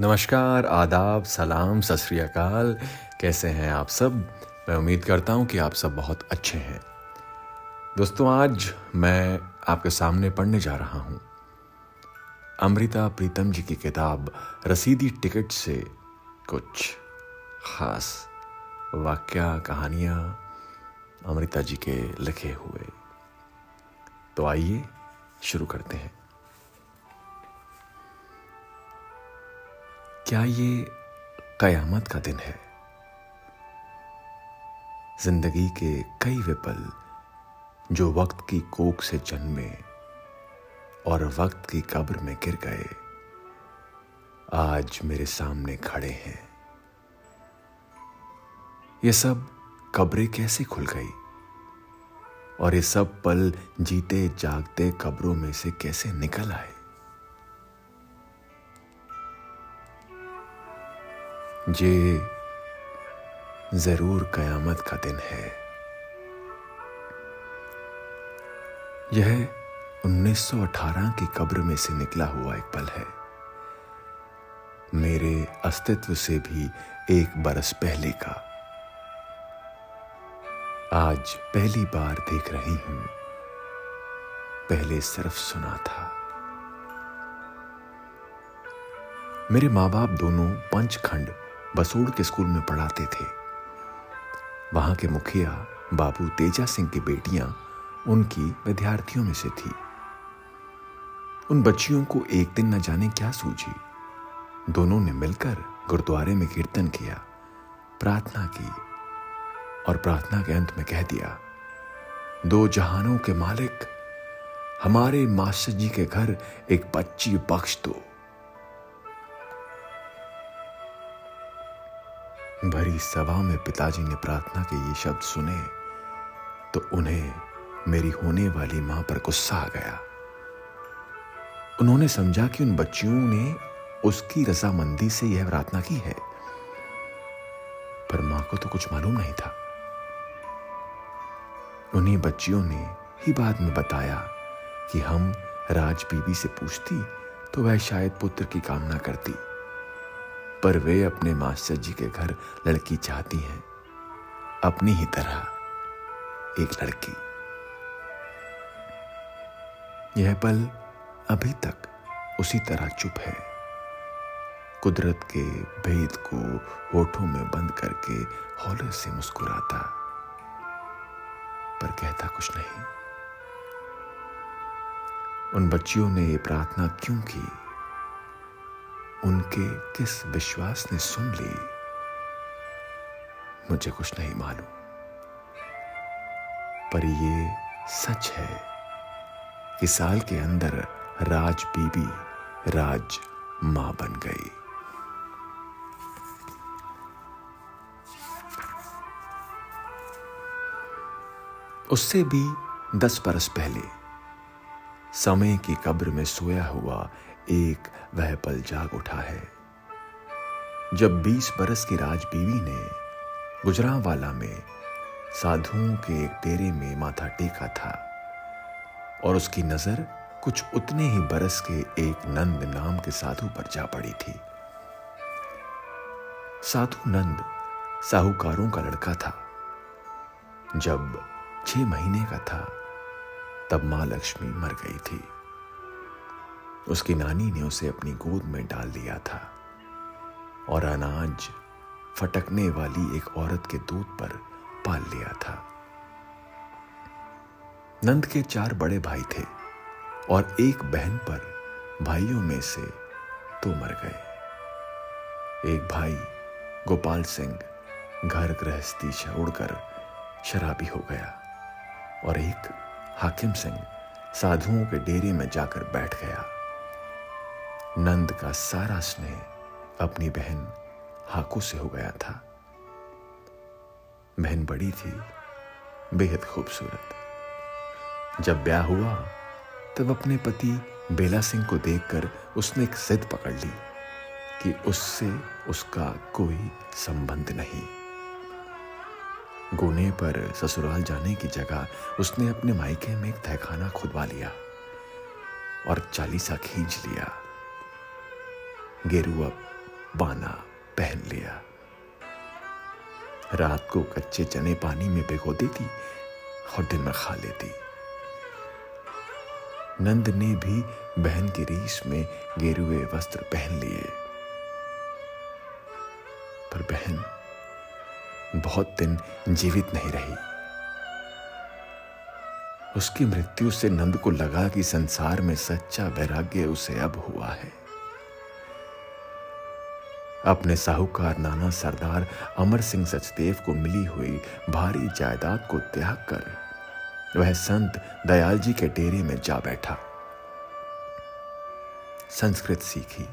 नमस्कार, आदाब, सलाम, सत अकाल। कैसे हैं आप सब? मैं उम्मीद करता हूँ कि आप सब बहुत अच्छे हैं। दोस्तों, आज मैं आपके सामने पढ़ने जा रहा हूँ। अमृता प्रीतम जी की किताब रसीदी टिकट से कुछ खास वाक्य, कहानियाँ अमृता जी के लिखे हुए। तो आइए शुरू करते हैं। क्या ये कयामत का दिन है? ज़िंदगी के कई विपल जो वक्त की कोक से जन्मे और वक्त की कब्र में गिर गए, आज मेरे सामने खड़े हैं। ये सब कब्रें कैसे खुल गई? और ये सब पल जीते जागते कब्रों में से कैसे निकल आए? ये ज़रूर कयामत का दिन है। यह 1918 की कब्र में से निकला हुआ एक पल है। मेरे अस्तित्व से भी एक बरस पहले का। आज पहली बार देख रही हूँ। पहले सिर्फ़ सुना था। मेरे माँ बाप दोनों पंचखंड बसूड़ के स्कूल में पढ़ाते थे। वहाँ के मुखिया बाबू तेजा सिंह की बेटियाँ उनकी विद्यार्थियों में से थी। उन बच्चियों को एक दिन न जाने क्या सूझी। दोनों ने मिलकर गुरुद्वारे में कीर्तन किया, प्रार्थना की और प्रार्थना के अंत में कह दिया, दो जहानों के मालिक, हमारे मास्टर जी के घर एक बच्ची बख्श दो। भरी सभा में पिताजी ने प्रार्थना के ये शब्द सुने तो उन्हें मेरी होने वाली माँ पर गुस्सा आ गया। उन्होंने समझा कि उन बच्चियों ने उसकी रजामंदी से यह प्रार्थना की है, पर माँ को तो कुछ मालूम नहीं था। उन्हीं बच्चियों ने ही बाद में बताया कि हम राज बीबी से पूछती तो वह शायद पुत्र की कामना करती। पर वे अपने मास्टर जी के घर लड़की चाहती हैं। अपनी ही तरह एक लड़की। यह पल अभी तक उसी तरह चुप है। कुदरत के भेद को होठों में बंद करके हौले से मुस्कुराता, पर कहता कुछ नहीं। उन बच्चियों ने ये प्रार्थना क्यों की? उनके किस विश्वास ने सुन ली? मुझे कुछ नहीं मालूम। पर ये सच है कि साल के अंदर राज बीबी, राज माँ बन गई। उससे भी दस बरस पहले, समय की कब्र में सोया हुआ एक वह पल जाग उठा है। जब बीस बरस की राज बीवी ने गुजरावाला में साधुओं के एक डेरे में माथा टेका था और उसकी नज़र कुछ उतने ही बरस के एक नंद नाम के साधु पर जा पड़ी थी। साधु नंद साहूकारों का लड़का था। जब छह महीने का था, तब माँ लक्ष्मी मर गई थी। उसकी नानी ने उसे अपनी गोद में डाल दिया था। और अनाज फटकने वाली एक औरत के दूध पर पाल लिया था। नंद के चार बड़े भाई थे और एक बहन पर भाइयों में से दो मर गए। एक भाई गोपाल सिंह घर गृहस्थी छोड़कर शराबी हो गया और एक हाकिम सिंह साधुओं के डेरे में जाकर बैठ गया। नंद का सारा स्नेह अपनी बहन हाकू से हो गया था। बहन बड़ी थी, बेहद खूबसूरत। जब ब्याह हुआ, तब अपने पति बेला सिंह को देखकर उसने एक जिद पकड़ ली कि उससे उसका कोई संबंध नहीं। गोने पर ससुराल जाने की जगह उसने अपने मायके में एक तहखाना खुदवा लिया और चालीसा खींच लिया। गेरुआ बाना पहन लिया। रात को कच्चे चने पानी में भिगो देती और दिन में खा लेती। नंद ने भी बहन की रीस में गेरुए वस्त्र पहन लिए। पर बहन बहुत दिन जीवित नहीं रही। उसकी मृत्यु से नंद को लगा कि संसार में सच्चा वैराग्य उसे अब हुआ है। अपने साहूकार नाना सरदार अमर सिंह सचदेव को मिली हुई भारी जायदाद को त्याग कर वह संत दयाल जी के डेरे में जा बैठा। संस्कृत सीखी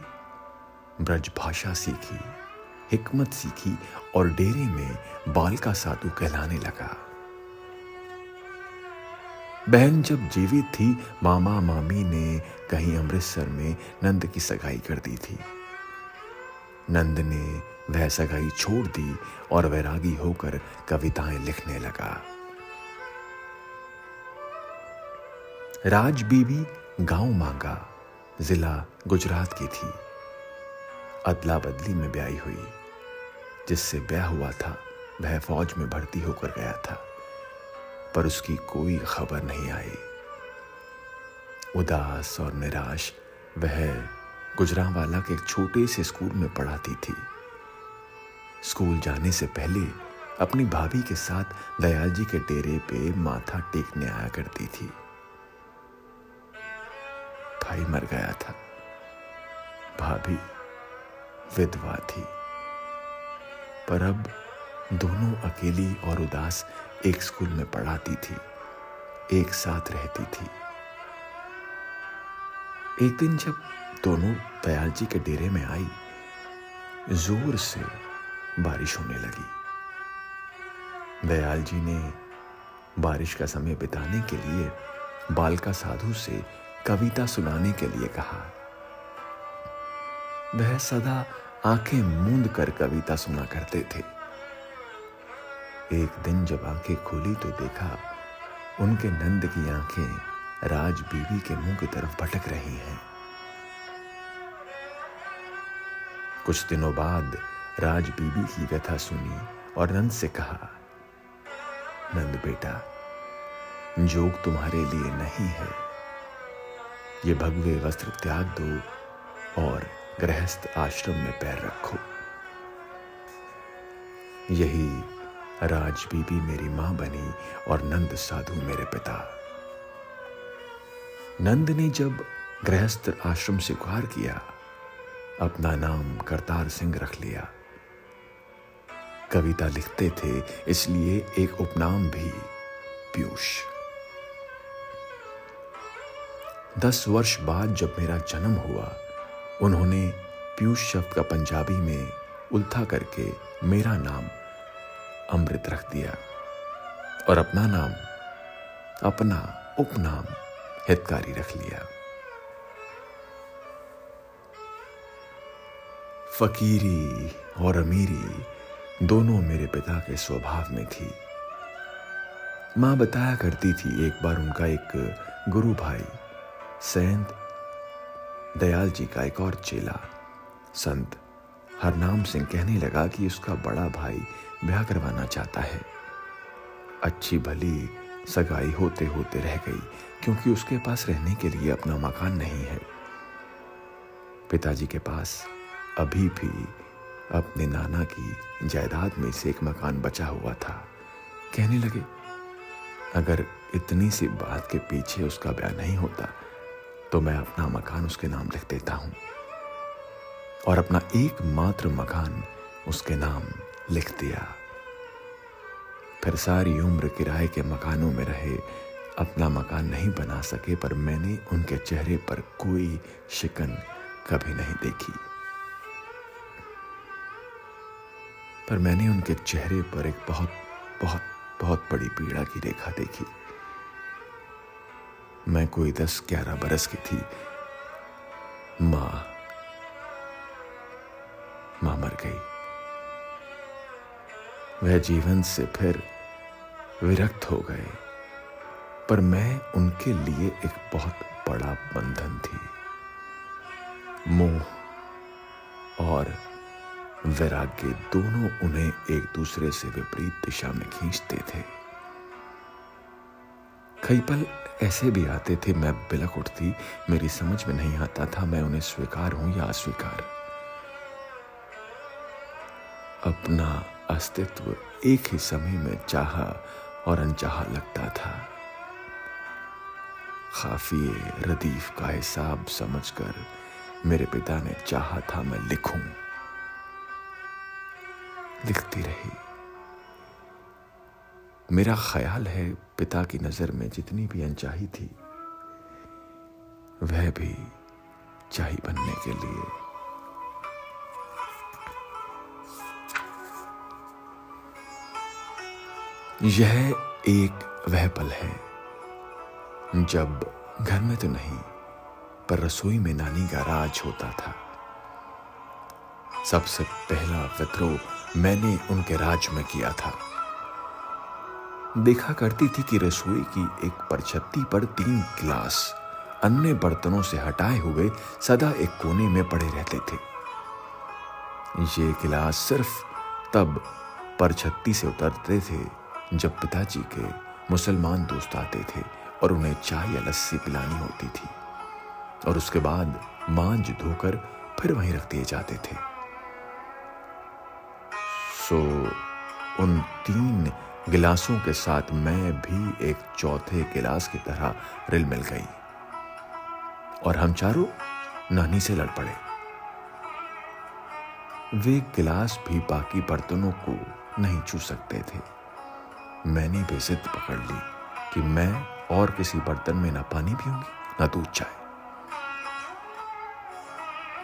ब्रज भाषा सीखी, हिकमत सीखी और डेरे में बाल का साधु कहलाने लगा। बहन जब जीवित थी, मामा मामी ने कहीं अमृतसर में नंद की सगाई कर दी थी। नंद ने वह सगाई छोड़ दी और वैरागी होकर कविताएँ लिखने लगा। राज बीबी गाँव मांगा, जिला गुजरात की थी। अदला बदली में ब्याई हुई, जिससे ब्याह हुआ था, वह फौज में भर्ती होकर गया था। पर उसकी कोई खबर नहीं आई। उदास और निराश वह गुजरावाला के एक छोटे से स्कूल में पढ़ाती थी। स्कूल जाने से पहले अपनी भाभी के साथ दयाल जी के डेरे पे माथा टेकने आया करती थी। भाई मर गया था। भाभी विधवा थी। पर अब दोनों अकेली और उदास एक स्कूल में पढ़ाती थी। एक साथ रहती थी। एक दिन जब दोनों दयाल जी के डेरे में आई। ज़ोर से बारिश होने लगी। दयाल जी ने बारिश का समय बिताने के लिए बालका साधु से कविता सुनाने के लिए कहा। वह सदा आँखें मूंद कर कविता सुना करते थे। एक दिन जब आँखें खोली तो देखा उनके नंद की आँखें राज बीवी के मुँह की तरफ़ भटक रही हैं। कुछ दिनों बाद राज बीबी की व्यथा सुनी और नंद से कहा, नंद बेटा, जोग तुम्हारे लिए नहीं है। ये भगवे वस्त्र त्याग दो और गृहस्थ आश्रम में पैर रखो। यही राज बीबी मेरी माँ बनी और नंद साधु मेरे पिता। नंद ने जब गृहस्थ आश्रम स्वीकार किया अपना नाम करतार सिंह रख लिया। कविता लिखते थे, इसलिए एक उपनाम भी, पीयूष। दस वर्ष बाद जब मेरा जन्म हुआ, उन्होंने पीयूष शब्द का पंजाबी में उल्था करके मेरा नाम अमृत रख दिया और अपना नाम, अपना उपनाम हितकारी रख लिया। फकीरी और अमीरी दोनों मेरे पिता के स्वभाव में थी। माँ बताया करती थी एक बार उनका एक गुरु भाई, सैंत दयाल जी का एक और चेला, संत हरनाम सिंह कहने लगा कि उसका बड़ा भाई ब्याह करवाना चाहता है। अच्छी भली सगाई होते होते रह गई, क्योंकि उसके पास रहने के लिए अपना मकान नहीं है। पिताजी के पास अभी भी अपने नाना की जायदाद में से एक मकान बचा हुआ था। कहने लगे, अगर इतनी सी बात के पीछे उसका ब्याह नहीं होता तो मैं अपना मकान उसके नाम लिख देता हूँ। और अपना एकमात्र मकान उसके नाम लिख दिया। फिर सारी उम्र किराए के मकानों में रहे, अपना मकान नहीं बना सके, पर मैंने उनके चेहरे पर कोई शिकन कभी नहीं देखी। पर मैंने उनके चेहरे पर एक बहुत बहुत बहुत बड़ी पीड़ा की रेखा देखी। मैं कोई दस ग्यारह बरस की थी। माँ माँ मर गई। वह जीवन से फिर विरक्त हो गए। पर मैं उनके लिए एक बहुत बड़ा बंधन थी। मोह और वैराग्य दोनों उन्हें एक दूसरे से विपरीत दिशा में खींचते थे। कई पल ऐसे भी आते थे, मैं बिलक उठती, मेरी समझ में नहीं आता था मैं उन्हें स्वीकार हूँ या अस्वीकार। अपना अस्तित्व एक ही समय में चाहा और अनचाहा लगता था। खाफिए रदीफ का हिसाब समझकर मेरे पिता ने चाहा था मैं लिखूं। लिखती रही। मेरा ख्याल है पिता की नज़र में जितनी भी अनचाही थी, वह भी चाही बनने के लिए। यह एक वह पल है जब घर में तो नहीं, पर रसोई में नानी का राज होता था। सबसे पहला विद्रोह मैंने उनके राज में किया था। देखा करती थी कि रसोई की एक परछत्ती पर तीन गिलास अन्य बर्तनों से हटाए हुए सदा एक कोने में पड़े रहते थे। ये गिलास सिर्फ़ तब परछत्ती से उतरते थे जब पिताजी के मुसलमान दोस्त आते थे और उन्हें चाय या लस्सी पिलानी होती थी और उसके बाद मांझ धोकर फिर वहीं रख दिए जाते थे। सो उन तीन गिलासों के साथ मैं भी एक चौथे गिलास की तरह रिल मिल गई। और हम चारों नानी से लड़ पड़े। वे गिलास भी बाकी बर्तनों को नहीं छू सकते थे। मैंने भी जिद पकड़ ली कि मैं और किसी बर्तन में ना पानी पीऊँगी, ना दूध चाय।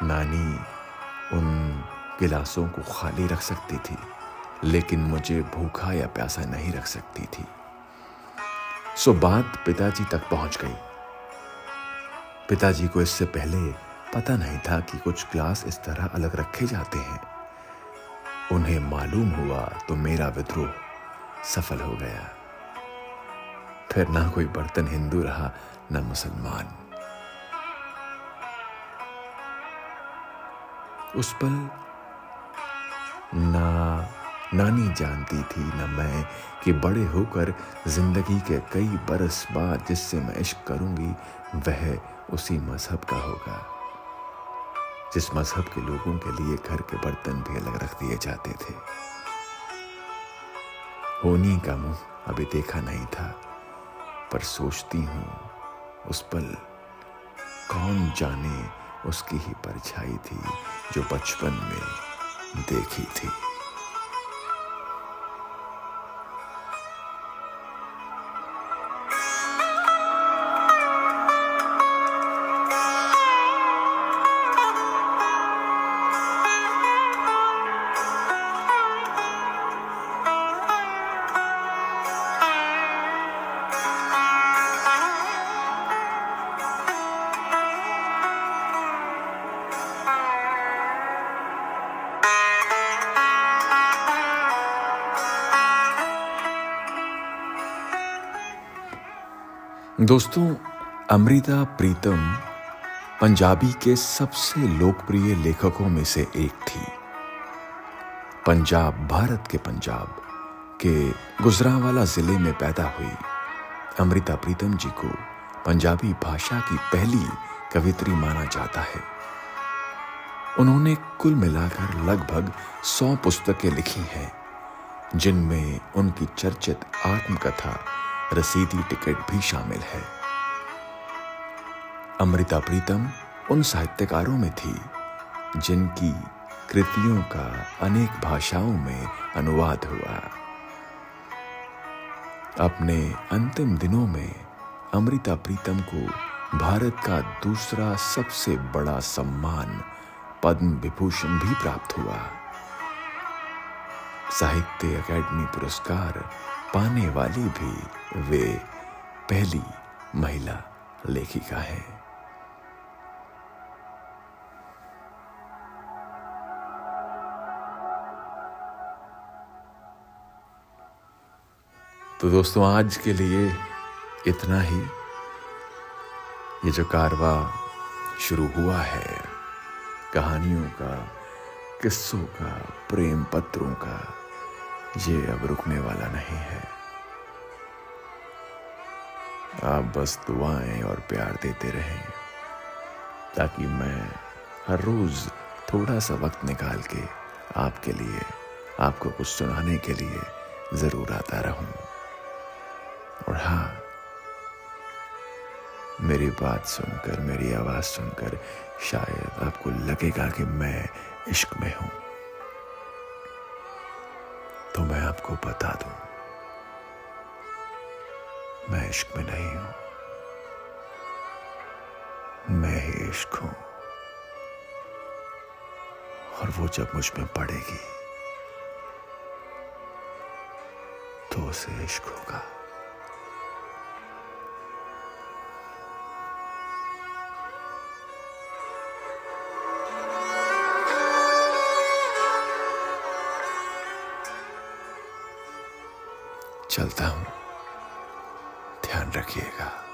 नानी गिलासों को खाली रख सकती थी, लेकिन मुझे भूखा या प्यासा नहीं रख सकती थी। सो बात पिताजी तक पहुँच गई। पिताजी को इससे पहले पता नहीं था कि कुछ ग्लास इस तरह अलग रखे जाते हैं। उन्हें मालूम हुआ तो मेरा विद्रोह सफल हो गया। फिर ना कोई बर्तन हिंदू रहा, ना मुसलमान। उस पल ना, नानी जानती थी न मैं कि बड़े होकर ज़िंदगी के कई बरस बाद जिससे मैं इश्क करूँगी, वह उसी मज़हब का होगा। जिस मज़हब के लोगों के लिए घर के बर्तन भी अलग रख दिए जाते थे। होनी का मुँह अभी देखा नहीं था, पर सोचती हूँ उस पल कौन जाने उसकी ही परछाई थी जो बचपन में देखी थी। दोस्तों, अमृता प्रीतम पंजाबी के सबसे लोकप्रिय लेखकों में से एक थी। पंजाब, भारत के पंजाब के गुजरावाला ज़िले में पैदा हुई अमृता प्रीतम जी को पंजाबी भाषा की पहली कवित्री माना जाता है। उन्होंने कुल मिलाकर लगभग सौ पुस्तकें लिखी हैं, जिनमें उनकी चर्चित आत्मकथा रसीदी टिकट भी शामिल है। अमृता प्रीतम उन साहित्यकारों में थी, जिनकी कृतियों का अनेक भाषाओं में अनुवाद हुआ। अपने अंतिम दिनों में अमृता प्रीतम को भारत का दूसरा सबसे बड़ा सम्मान, पद्म विभूषण भी प्राप्त हुआ। साहित्य अकादमी पुरस्कार पाने वाली भी वे पहली महिला लेखिका है। तो दोस्तों, आज के लिए इतना ही। ये जो कारवा शुरू हुआ है, कहानियों का, किस्सों का, प्रेम पत्रों का ये अब रुकने वाला नहीं है। आप बस दुआएँ और प्यार देते रहें, ताकि मैं हर रोज थोड़ा सा वक्त निकाल के आपके लिए, आपको कुछ सुनाने के लिए ज़रूर आता रहूँ। और हाँ मेरी बात सुनकर, मेरी आवाज़ सुनकर शायद आपको लगेगा कि मैं इश्क में हूँ। तो मैं आपको बता दूँ, मैं इश्क में नहीं हूँ। मैं ही इश्क हूँ। और वो जब मुझमें पड़ेगी तो उसे इश्क होगा। चलता हूँ। ध्यान रखिएगा।